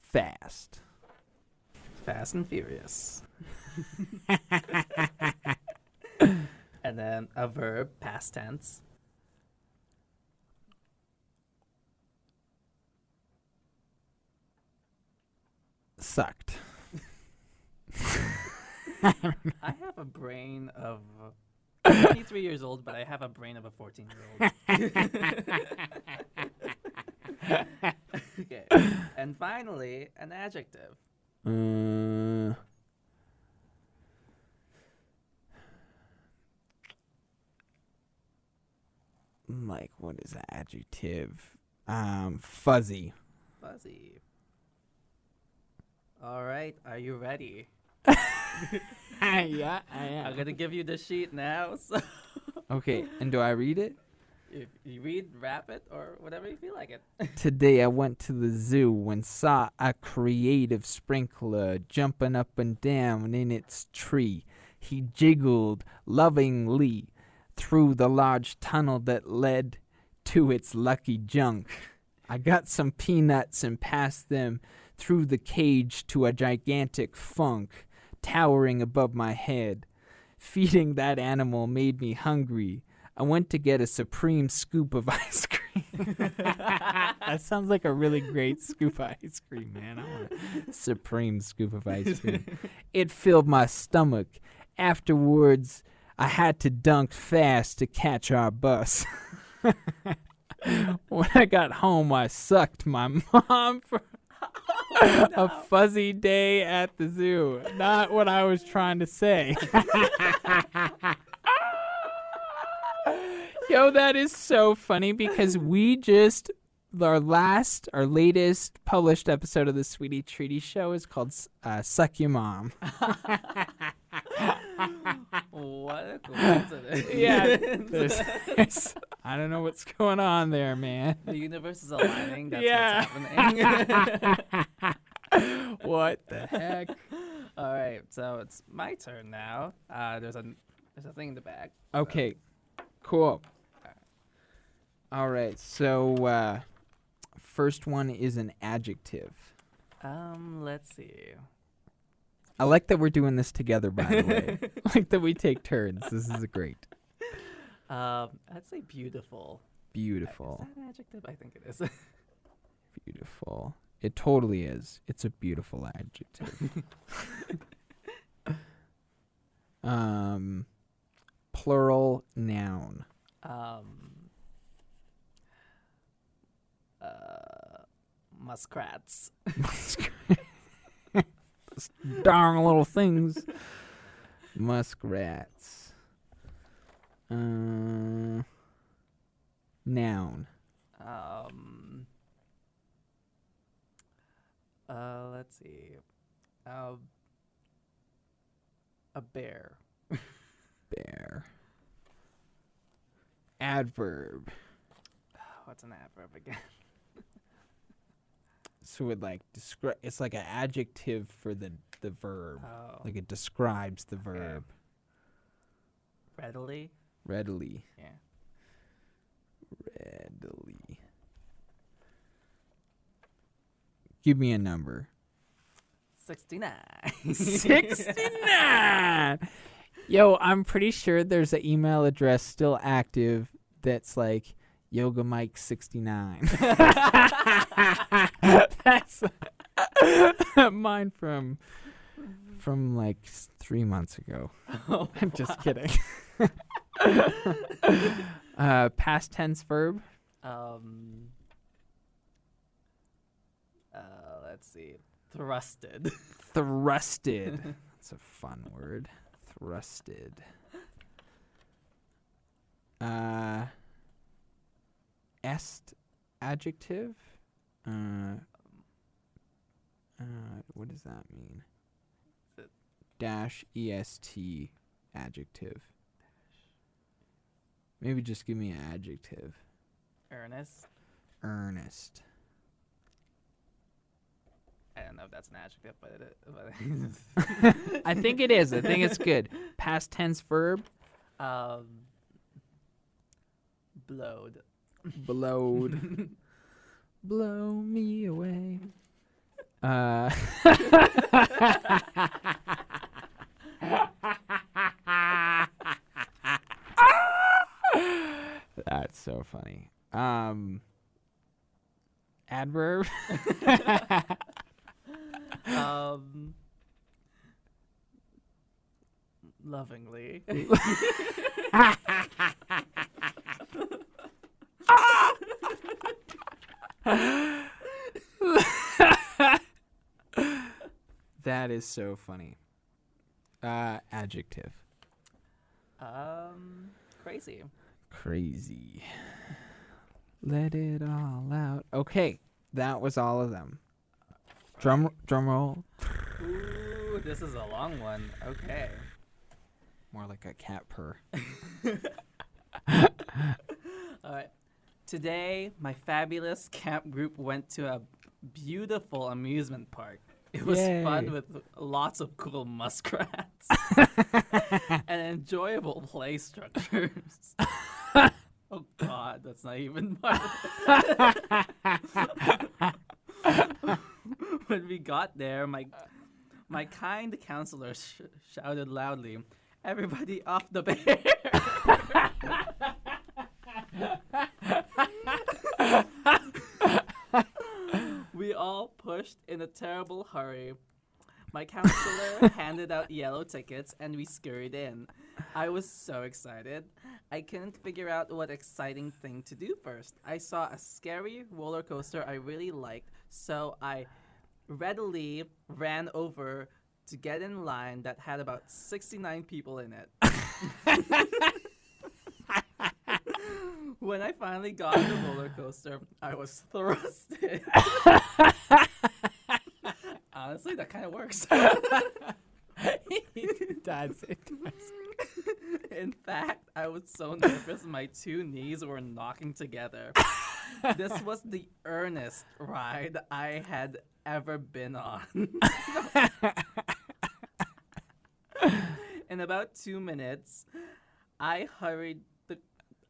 S2: Fast.
S1: Fast and Furious. [LAUGHS] and then a verb, past tense.
S2: Sucked. [LAUGHS]
S1: I have a brain of. I'm 23 years old, but I have a brain of a 14 year old. [LAUGHS] okay. And finally, an adjective.
S2: Uh, like what is that adjective? Um, fuzzy.
S1: Fuzzy. All right, are you ready? [LAUGHS]
S2: yeah, I am.
S1: I'm gonna give you the sheet now. [LAUGHS] So
S2: Okay, and do I read it?
S1: if you read, rap it, or whatever you feel like it. [LAUGHS]
S2: Today I went to the zoo and saw a creative sprinkler jumping up and down in its tree. He jiggled lovingly through the large tunnel that led to its lucky junk. I got some peanuts and passed them through the cage to a gigantic funk towering above my head. Feeding that animal made me hungry. I went to get a supreme scoop of [LAUGHS] ice cream. [LAUGHS] that sounds like a really great scoop of ice cream, man. I want a supreme scoop of ice cream. [LAUGHS] it filled my stomach. Afterwards, I had to dunk fast to catch our bus. [LAUGHS] when I got home, I sucked my [LAUGHS] mom for [LAUGHS] a fuzzy day at the zoo. Not what I was trying to say. Yo, that is so funny because we just our last, our latest published episode of the Sweetie Treaty Show is called uh, "Suck Your Mom." [LAUGHS]
S1: what a coincidence. [LAUGHS]
S2: yeah, there's- there's- I don't know what's going on there, man.
S1: the universe is aligning. That's
S2: Yeah.
S1: what's happening. [LAUGHS]
S2: What the heck?
S1: All right, so it's my turn now. Uh, there's a there's a thing in the bag.
S2: Okay, cool. All right, so uh, first one is an adjective.
S1: Um, let's see.
S2: I like that we're doing this together, by the way. [LAUGHS] like that we take turns. This is great.
S1: Um, I'd say beautiful.
S2: Beautiful.
S1: Is that an adjective? I think it is. [LAUGHS]
S2: Beautiful. It totally is. It's a beautiful adjective. [LAUGHS] um, plural noun.
S1: um, uh, muskrats. [LAUGHS]
S2: Darn little things. Muskrats. Uh, noun.
S1: Um, uh, let's see. Um, a bear.
S2: Bear. Adverb. [SIGHS]
S1: What's an adverb again?
S2: So it like describe. It's like an adjective for the the verb.
S1: Oh,
S2: Like it describes the verb
S1: readily.
S2: readily.
S1: Yeah.
S2: Readily. Give me a number.
S1: Sixty-nine. [LAUGHS] [LAUGHS]
S2: 69. Yo, I'm pretty sure there's an email address still active that's like Yoga Mike 69. [LAUGHS] [LAUGHS] that's mine from from like 3 months ago. [LAUGHS] I'm just kidding. uh past tense verb?
S1: Um. Uh, let's see. Thrusted.
S2: Thrusted. That's a fun word. Thrusted. Uh, est adjective. Uh, uh, what does that mean? Dash est adjective. Maybe just give me an adjective.
S1: Earnest.
S2: Earnest.
S1: I don't know if that's an adjective, but it. [LAUGHS] But
S2: I think it is. I think it's good. Past tense verb.
S1: um. Blowed.
S2: Blowed. [LAUGHS] Blow me away. Uh, [LAUGHS] that's so funny. Um, adverb. [LAUGHS]
S1: Um, lovingly. [LAUGHS]
S2: that is so funny. Uh, adjective.
S1: um, crazy.
S2: Crazy. Let it all out. Okay, that was all of them. Drum drum roll.
S1: Ooh, this is a long one. Okay.
S2: More like a cat purr. [LAUGHS]
S1: All right. Today, my fabulous [LAUGHS] camp group went to a beautiful amusement park. It was
S2: Yay.
S1: fun with lots of cool muskrats [LAUGHS] and enjoyable play structures. [LAUGHS] oh God, that's not even part. when we got there, my my kind counselor sh- shouted loudly, "Everybody off the bear!" we all pushed in a terrible hurry. My counselor [LAUGHS] handed out yellow tickets and we scurried in. I was so excited. I couldn't figure out what exciting thing to do first. I saw a scary roller coaster I really liked, so I readily ran over to get in line that had about 69 people in it. [LAUGHS] when I finally got on the roller coaster, I was thrust in. [LAUGHS] Honestly, that kind of works. [LAUGHS]
S2: That's it.
S1: In fact, I was so nervous my two knees were knocking together. this was the earnest ride I had ever been on. [LAUGHS] In about two minutes, I hurried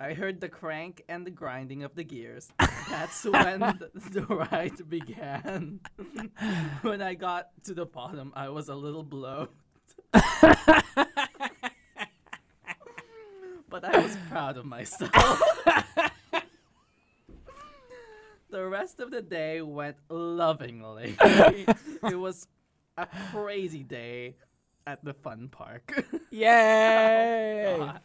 S1: I heard the crank and the grinding of the gears. That's [LAUGHS] when the, the ride began. [LAUGHS] when I got to the bottom, I was a little blown. [LAUGHS] but I was proud of myself. the rest of the day went lovingly. it was a crazy day at the fun park.
S2: Yay!
S1: Oh, God.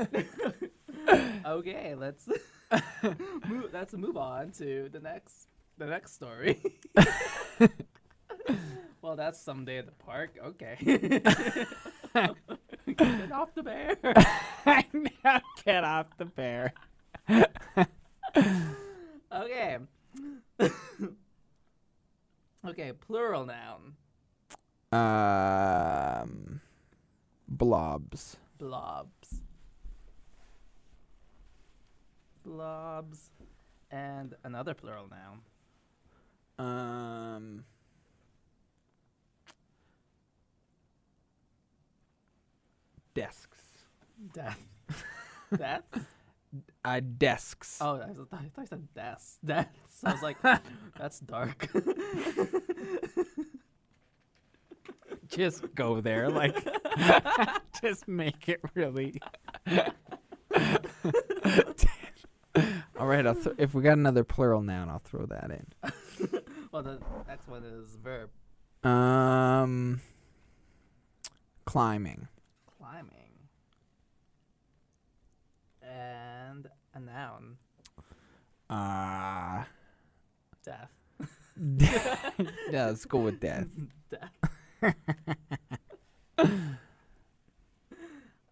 S1: [LAUGHS] okay, let's [LAUGHS] move, let's move on to the next the next story. [LAUGHS] well, that's someday at the park. Okay. Get off the bear.
S2: now get off the bear.
S1: Okay. okay, plural noun.
S2: Um, blobs.
S1: Blobs. Blobs. And another plural noun.
S2: Um, desks.
S1: Death. [LAUGHS] Death?
S2: Uh, desks.
S1: Oh, I thought, I thought you said death. Death. I was like, [LAUGHS] that's dark.
S2: Just go there, like, [LAUGHS] just make it really. All right, I'll th- if we got another plural noun, I'll throw that in. [LAUGHS]
S1: well, the next one is verb.
S2: Um, climbing.
S1: Climbing. And a noun.
S2: Uh,
S1: Death. [LAUGHS]
S2: yeah, let's go with death. [LAUGHS]
S1: Death.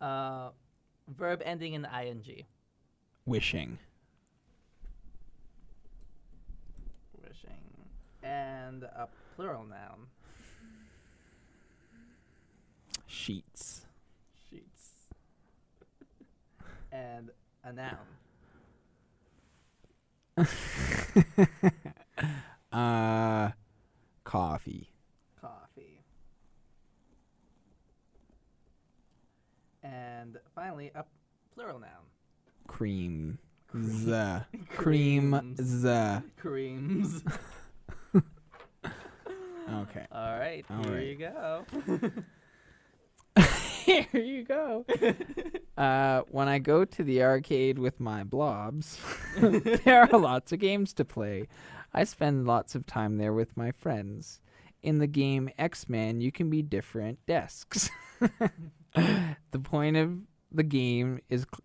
S1: uh, verb ending in ing.
S2: Wishing.
S1: Wishing. And a plural noun.
S2: Sheets.
S1: Sheets. [LAUGHS] and a noun. [LAUGHS]
S2: Uh, coffee.
S1: Coffee. And finally, a plural noun.
S2: Cream. the cream the. [LAUGHS]
S1: Creams.
S2: Okay.
S1: All right,
S2: All
S1: here
S2: right.
S1: you go. [LAUGHS] [LAUGHS]
S2: Here you go. [LAUGHS] uh, when I go to the arcade with my blobs, there are lots of games to play. I spend lots of time there with my friends. In the game X Men, you can be different desks. the point of the game is cl-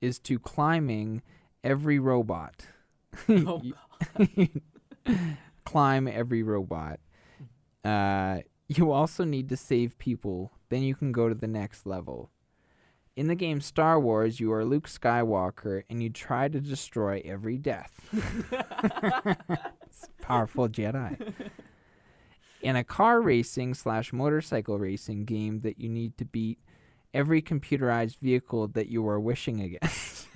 S2: is to climbing every robot.
S1: Oh,
S2: climb every robot. Uh, [LAUGHS] you also need to save people. Then you can go to the next level. In the game Star Wars, you are Luke Skywalker and you try to destroy every death. [LAUGHS] [LAUGHS] Powerful Jedi. In a car racing slash motorcycle racing game that you need to beat every computerized vehicle that you are wishing against.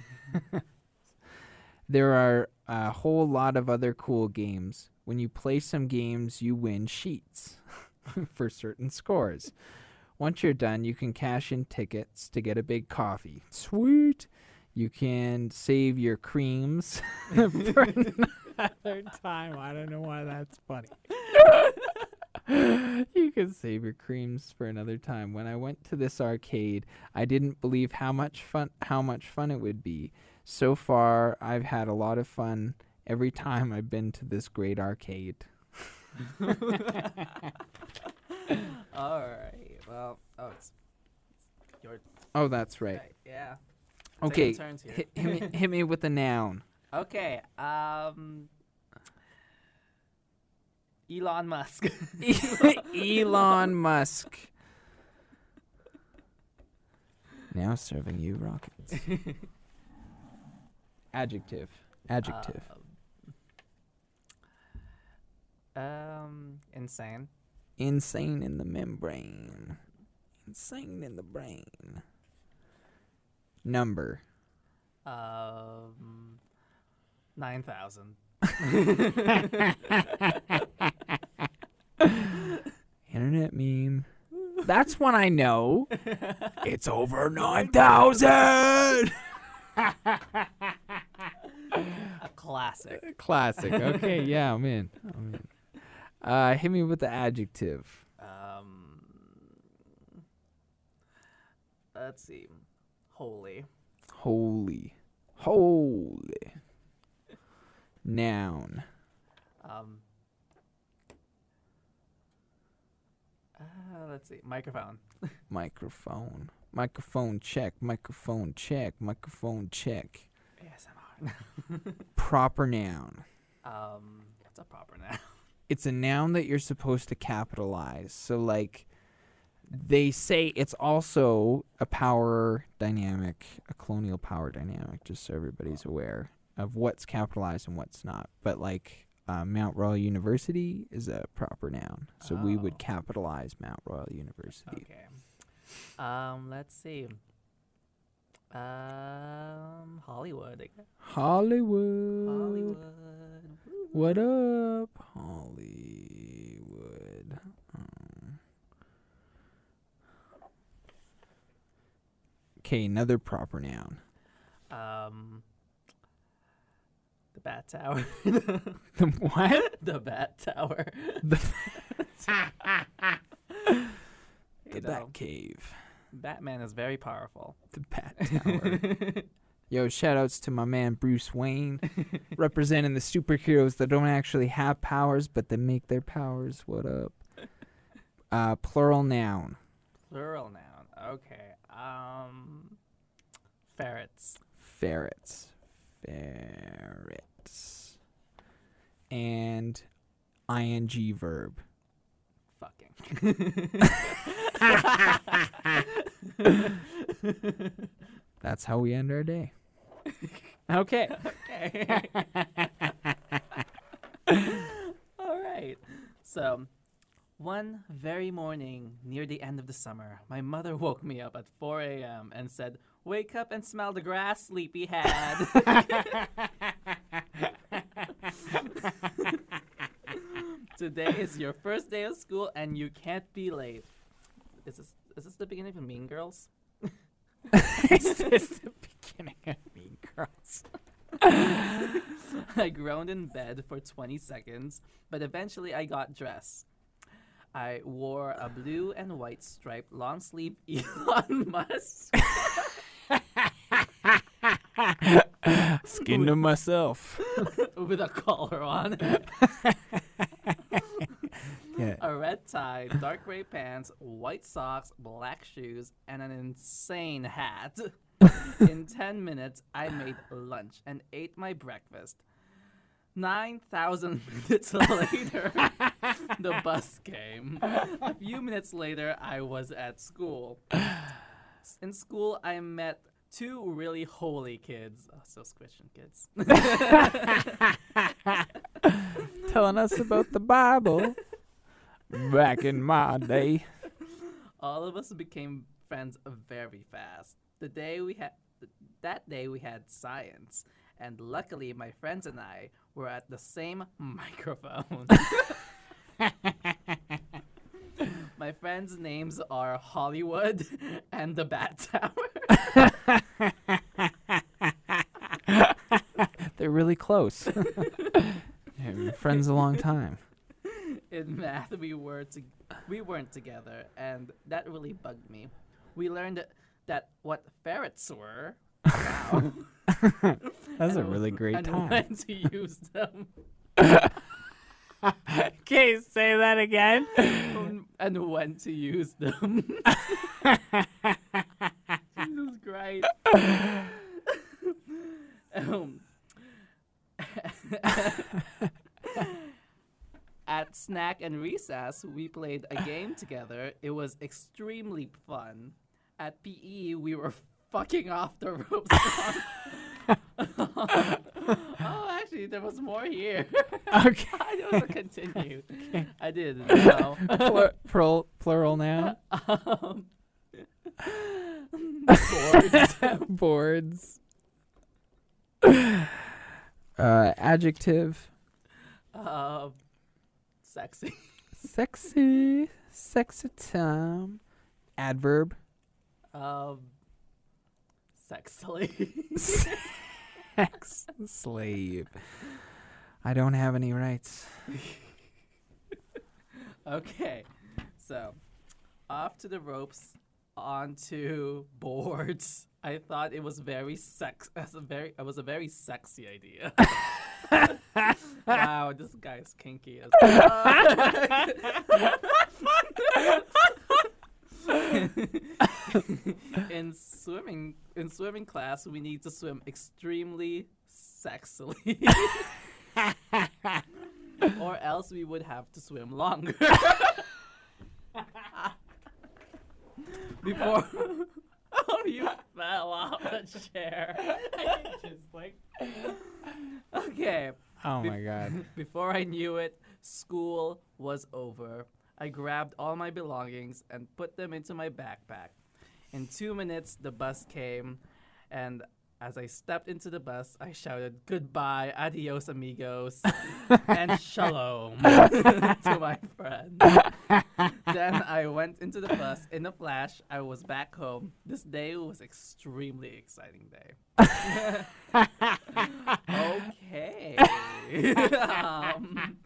S2: there are a whole lot of other cool games. When you play some games, you win sheets [LAUGHS] for certain scores. Once you're done, you can cash in tickets to get a big coffee. Sweet. You can save your creams [LAUGHS] for another time. I don't know why that's funny. [LAUGHS] you can save your creams for another time. When I went to this arcade, I didn't believe how much fun how much fun it would be. So far, I've had a lot of fun every time I've been to this great arcade. [LAUGHS]
S1: All right. Well, oh, it's your
S2: Oh, that's right.
S1: right. Yeah.
S2: Okay,
S1: turns here.
S2: hit, hit me, hit me with a noun. [LAUGHS]
S1: Okay. Um. Elon Musk. [LAUGHS]
S2: Elon Musk. Now serving you rockets. Adjective. Adjective.
S1: Um. Insane.
S2: Insane in the membrane. Insane in the brain. Number.
S1: Um. Nine thousand. [LAUGHS]
S2: Internet meme. That's one I know. [LAUGHS] it's over 9,000!
S1: A classic.
S2: Classic. Okay, yeah, I'm in. I'm in. Uh, hit me with the adjective.
S1: Um. Let's see. Holy.
S2: Holy. Holy. Noun.
S1: Um. Uh, let's see. Microphone. [LAUGHS]
S2: Microphone. Microphone check. Microphone check. Microphone check.
S1: ASMR. [LAUGHS]
S2: Proper noun.
S1: um. What's a proper noun? [LAUGHS]
S2: It's a noun that you're supposed to capitalize. So, like, they say it's also a power dynamic, a colonial power dynamic, just so everybody's aware of what's capitalized and what's not. But, like, uh, Mount Royal University is a proper noun. So, we
S1: Oh.
S2: would capitalize Mount Royal University.
S1: Okay. Um. Let's see. Um. Hollywood. I guess.
S2: Hollywood.
S1: Hollywood.
S2: What up, Hollywood? Um, Okay, another proper noun.
S1: Um. The Bat Tower. [LAUGHS]
S2: The [LAUGHS] what?
S1: the Bat Tower.
S2: The, [LAUGHS] the Bat Cave.
S1: Batman is very powerful. [LAUGHS]
S2: The Bat Tower. [LAUGHS] Yo, shoutouts to my man Bruce Wayne, representing the superheroes that don't actually have powers, but they make their powers. What up? Uh, plural noun.
S1: Plural noun. Okay. Um. Ferrets.
S2: Ferrets. Ferrets. And ing verb. [LAUGHS] That's how we end our day. Okay.
S1: Okay. [LAUGHS] All right. So, one very morning near the end of the summer, my mother [LAUGHS] woke me up at 4 a.m. and said, Wake up and smell the grass, sleepyhead. Today is your first day of school and you can't be late. Is this, is this the beginning of Mean Girls? [LAUGHS]
S2: Is this [LAUGHS] the beginning of Mean Girls?
S1: I groaned in bed for 20 seconds, but eventually I got dressed. I wore a blue and white striped long sleeve [LAUGHS] Elon Musk
S2: Skinned him myself.
S1: with a collar on.
S2: Yeah.
S1: a red tie, dark gray pants, white socks, black shoes, and an insane hat. [LAUGHS] In 10 minutes, I made lunch and ate my breakfast. 9,000 [LAUGHS] minutes later, [LAUGHS] the bus came. A few minutes later, I was at school. [SIGHS] In school, I met two really holy kids. Oh, so Christian kids.
S2: Telling us about the Bible. Back in my day. [LAUGHS]
S1: all of us became friends very fast. The day we had that day we had science, and luckily my friends and I were at the same [LAUGHS] microphone. [LAUGHS] my friends' names are Hollywood and the Bat Tower.
S2: They're really close. friends a long time.
S1: In math, we were to, we weren't together, and that really bugged me. We learned that what ferrets were. Wow. [LAUGHS]
S2: That's a really great
S1: and
S2: time.
S1: when to use them. [LAUGHS]
S2: Can you say that again?
S1: Um, and when to use them. [LAUGHS] Jesus Christ. um, at snack and recess, we played a game [SIGHS] together. It was extremely fun. At PE, we were [LAUGHS] fucking off the ropes. [LAUGHS] [LAUGHS] oh, actually, there was more here.
S2: Okay.
S1: I was to continue. I didn't know.
S2: Plur- plural, plural now.
S1: um, boards.
S2: Boards. Uh, adjective.
S1: um, sexy.
S2: Sexy. Sexy time. Adverb.
S1: Um, sexily.
S2: Sex slave. I don't have any rights.
S1: okay, so off to the ropes, onto boards. I thought it was very sex. [LAUGHS] As a very, it was a very sexy idea. [LAUGHS] wow, this guy's kinky as [LAUGHS] [LAUGHS] in swimming in swimming class we need to swim extremely sexily. [LAUGHS] Or else we would have to swim longer. Before oh you fell off the chair. Just like okay
S2: Oh my god. [LAUGHS]
S1: before I knew it, school was over. I grabbed all my belongings and put them into my backpack. In two minutes, the bus came, and as I stepped into the bus, I shouted goodbye, adios, amigos, [LAUGHS] and shalom [LAUGHS] to my friend. then I went into the bus. In a flash, I was back home. This day was extremely exciting day. [LAUGHS] okay. um,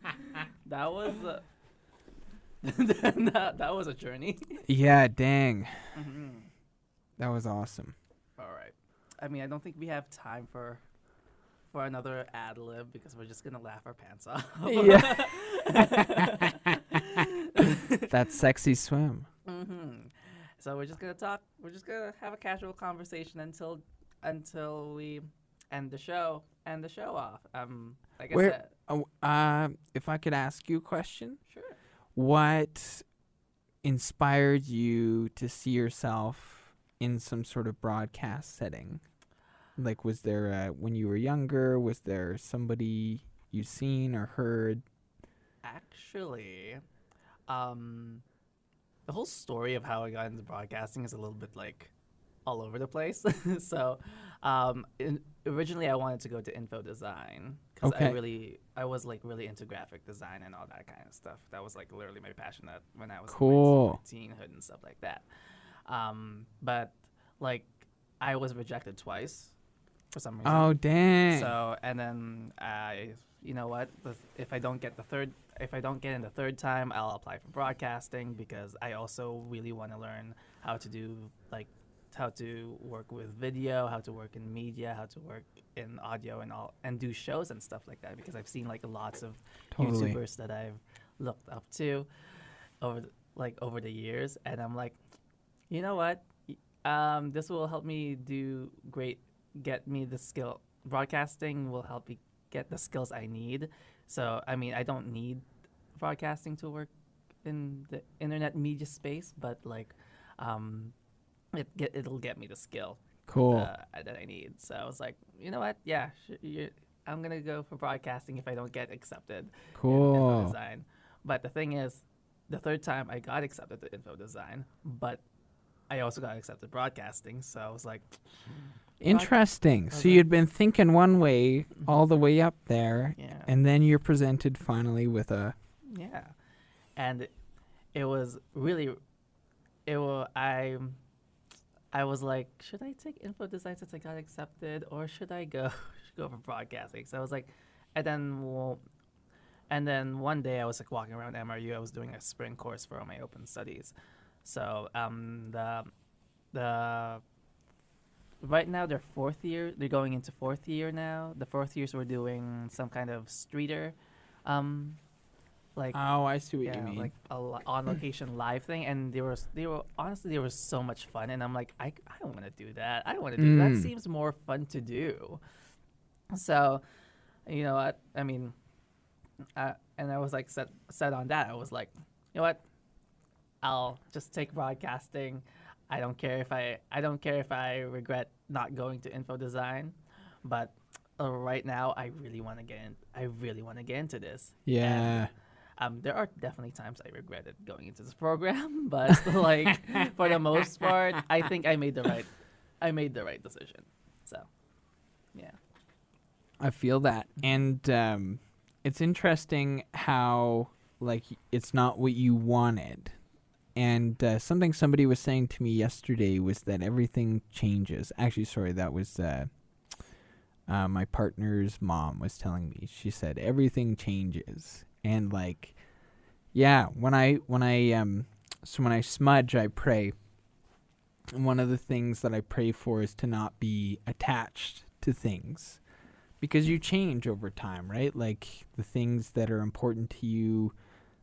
S1: that was a, that, that was a journey.
S2: Yeah, dang.
S1: Mm-hmm.
S2: That was awesome.
S1: All right. I mean, I don't think we have time for for another ad lib because we're just gonna laugh our pants off.
S2: Yeah. [LAUGHS] that sexy swim.
S1: hmm So we're just gonna talk. We're just gonna have a casual conversation until until we end the show. End the show off. Um, like I said,
S2: Oh, uh, if I could ask you a question,
S1: sure.
S2: what inspired you to see yourself in some sort of broadcast setting? Like, was there uh, when you were younger? Was there somebody you seen or heard?
S1: Actually, um, the whole story of how I got into broadcasting is a little bit like all over the place. [LAUGHS] so, um, in, originally I wanted to go to info design because I really, I was like really into graphic design and all that kind of stuff. That was like literally my passion that when I was in my
S2: Cool.
S1: teenhood and stuff like that. Um, but like I was rejected twice for some reason.
S2: Oh dang.
S1: So and then I, you know what? If I don't get the third, if I don't get in the third time, I'll apply for broadcasting because I also really want to learn how to do like how to work with video, how to work in media, how to work in audio and all, and do shows and stuff like that. Because I've seen like lots of
S2: Totally.
S1: YouTubers that I've looked up to over the, like over the years, and I'm like, you know what? Um, this will help me do great, get me the skill. Broadcasting will help me get the skills I need. So, I mean, I don't need broadcasting to work in the internet media space, but like, um, it get it'll get me the skill
S2: cool.
S1: uh, that I need. So I was like, you know what? Yeah, sh- I'm gonna go for broadcasting if I don't get accepted. in info
S2: cool.
S1: design. But the thing is, the third time I got accepted to info design, but I also got accepted broadcasting. So I was like,
S2: Interesting. So you'd been thinking one way all the way up there,
S1: yeah,
S2: and then you're presented finally with a.
S1: yeah, and it was really, it was I. I was like, should I take info design since I got accepted, or should I go [LAUGHS] go for broadcasting? So I was like, and then well, and then one day I was like walking around MRU. I was doing a spring course for all my open studies. So um the the right now they're fourth year. They're going into fourth year now. The fourth years were doing some kind of streeter, um, like
S2: Oh, I see what
S1: yeah,
S2: you mean.
S1: like a li- on [CLEARS THROAT] location live thing, and they were s- they were honestly they were so much fun, and I'm like I, I don't want to do that. I don't want to do that.
S2: Mm.
S1: Seems more fun to do. So, you know what? I mean, and I was like set set on that. I was like, you know what? I'll just take broadcasting. I don't care if I I don't care if I regret not going to info design, but uh, right now I really want to get in. I really want to get into this.
S2: yeah.
S1: Um, there are definitely times I regretted going into this program, [LAUGHS] but like for the most part, I think I made the right, I made the right decision. So, yeah,
S2: I feel that. And um, it's interesting how, like, it's not what you wanted. And uh, something somebody was saying to me yesterday was that everything changes. Actually, sorry, that was uh, uh, my partner's mom was telling me. She said everything changes, and like, yeah, when I when I um, so when I smudge, I pray. And one of the things that I pray for is to not be attached to things because you change over time, right? Like the things that are important to you,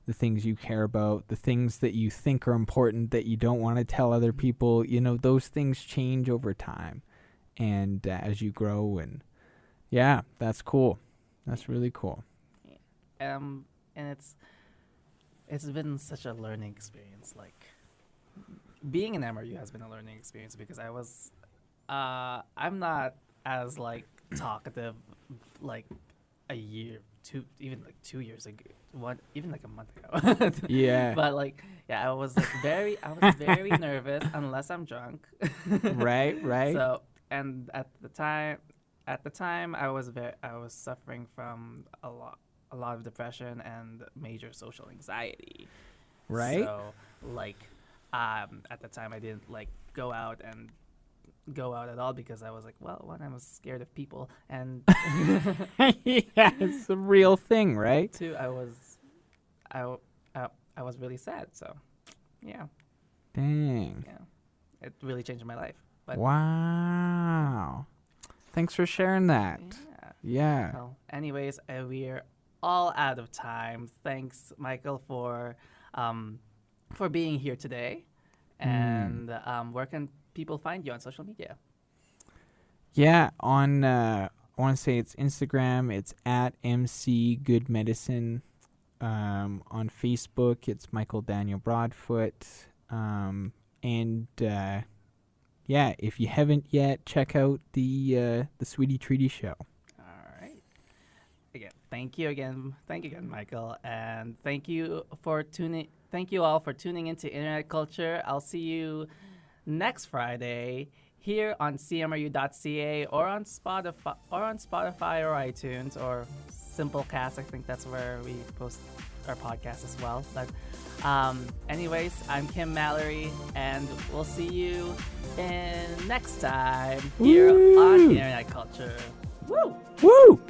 S2: the things you care about, the things that you think are important that you don't want to tell other people, you know, those things change over time and uh, as you grow and yeah, that's cool. That's really cool.
S1: um, and it's it's been such a learning experience. Like being an MRU has been a learning experience because I was, uh, I'm not as like talkative, like a year, two, even like two years ago, one, even like a month ago.
S2: Yeah. [LAUGHS]
S1: But like, yeah, I was like very, I was very [LAUGHS] nervous unless I'm drunk.
S2: right, [LAUGHS] right?
S1: So, and at the time, at the time, I was very, I was suffering from a lot, a lot of depression and major social anxiety.
S2: right?
S1: So, like, um, at the time, I didn't like go out and go out at all because I was like, well, one, I was scared of people, and [LAUGHS]
S2: yeah, it's a real thing, right?
S1: two, I was, I, I was really sad. So, yeah,
S2: Dang.
S1: yeah, it really changed my life. But
S2: Wow. Thanks for sharing that.
S1: yeah.
S2: Yeah.
S1: Well, anyways, uh, we're all out of time. Thanks, Michael, for um, for being here today. And um, where can people find you on social media?
S2: Yeah, on uh I want to say it's Instagram, it's at MC Good Medicine. Um on Facebook, it's Michael Daniel Broadfoot. Um and uh yeah, if you haven't yet, check out the uh the Sweetie Treaty show.
S1: All right. Again, thank you again. Thank you again, Michael. And thank you for tuning. Thank you all for tuning into Internet Culture. I'll see you next Friday here on cmru.ca or on Spotify or on Spotify or iTunes or Simplecast. I think that's where we post our podcast as well. But Um, anyways, I'm Kim Mallory, and we'll see you in next time here on
S2: Woo!
S1: Internet Culture. Woo!
S2: Woo!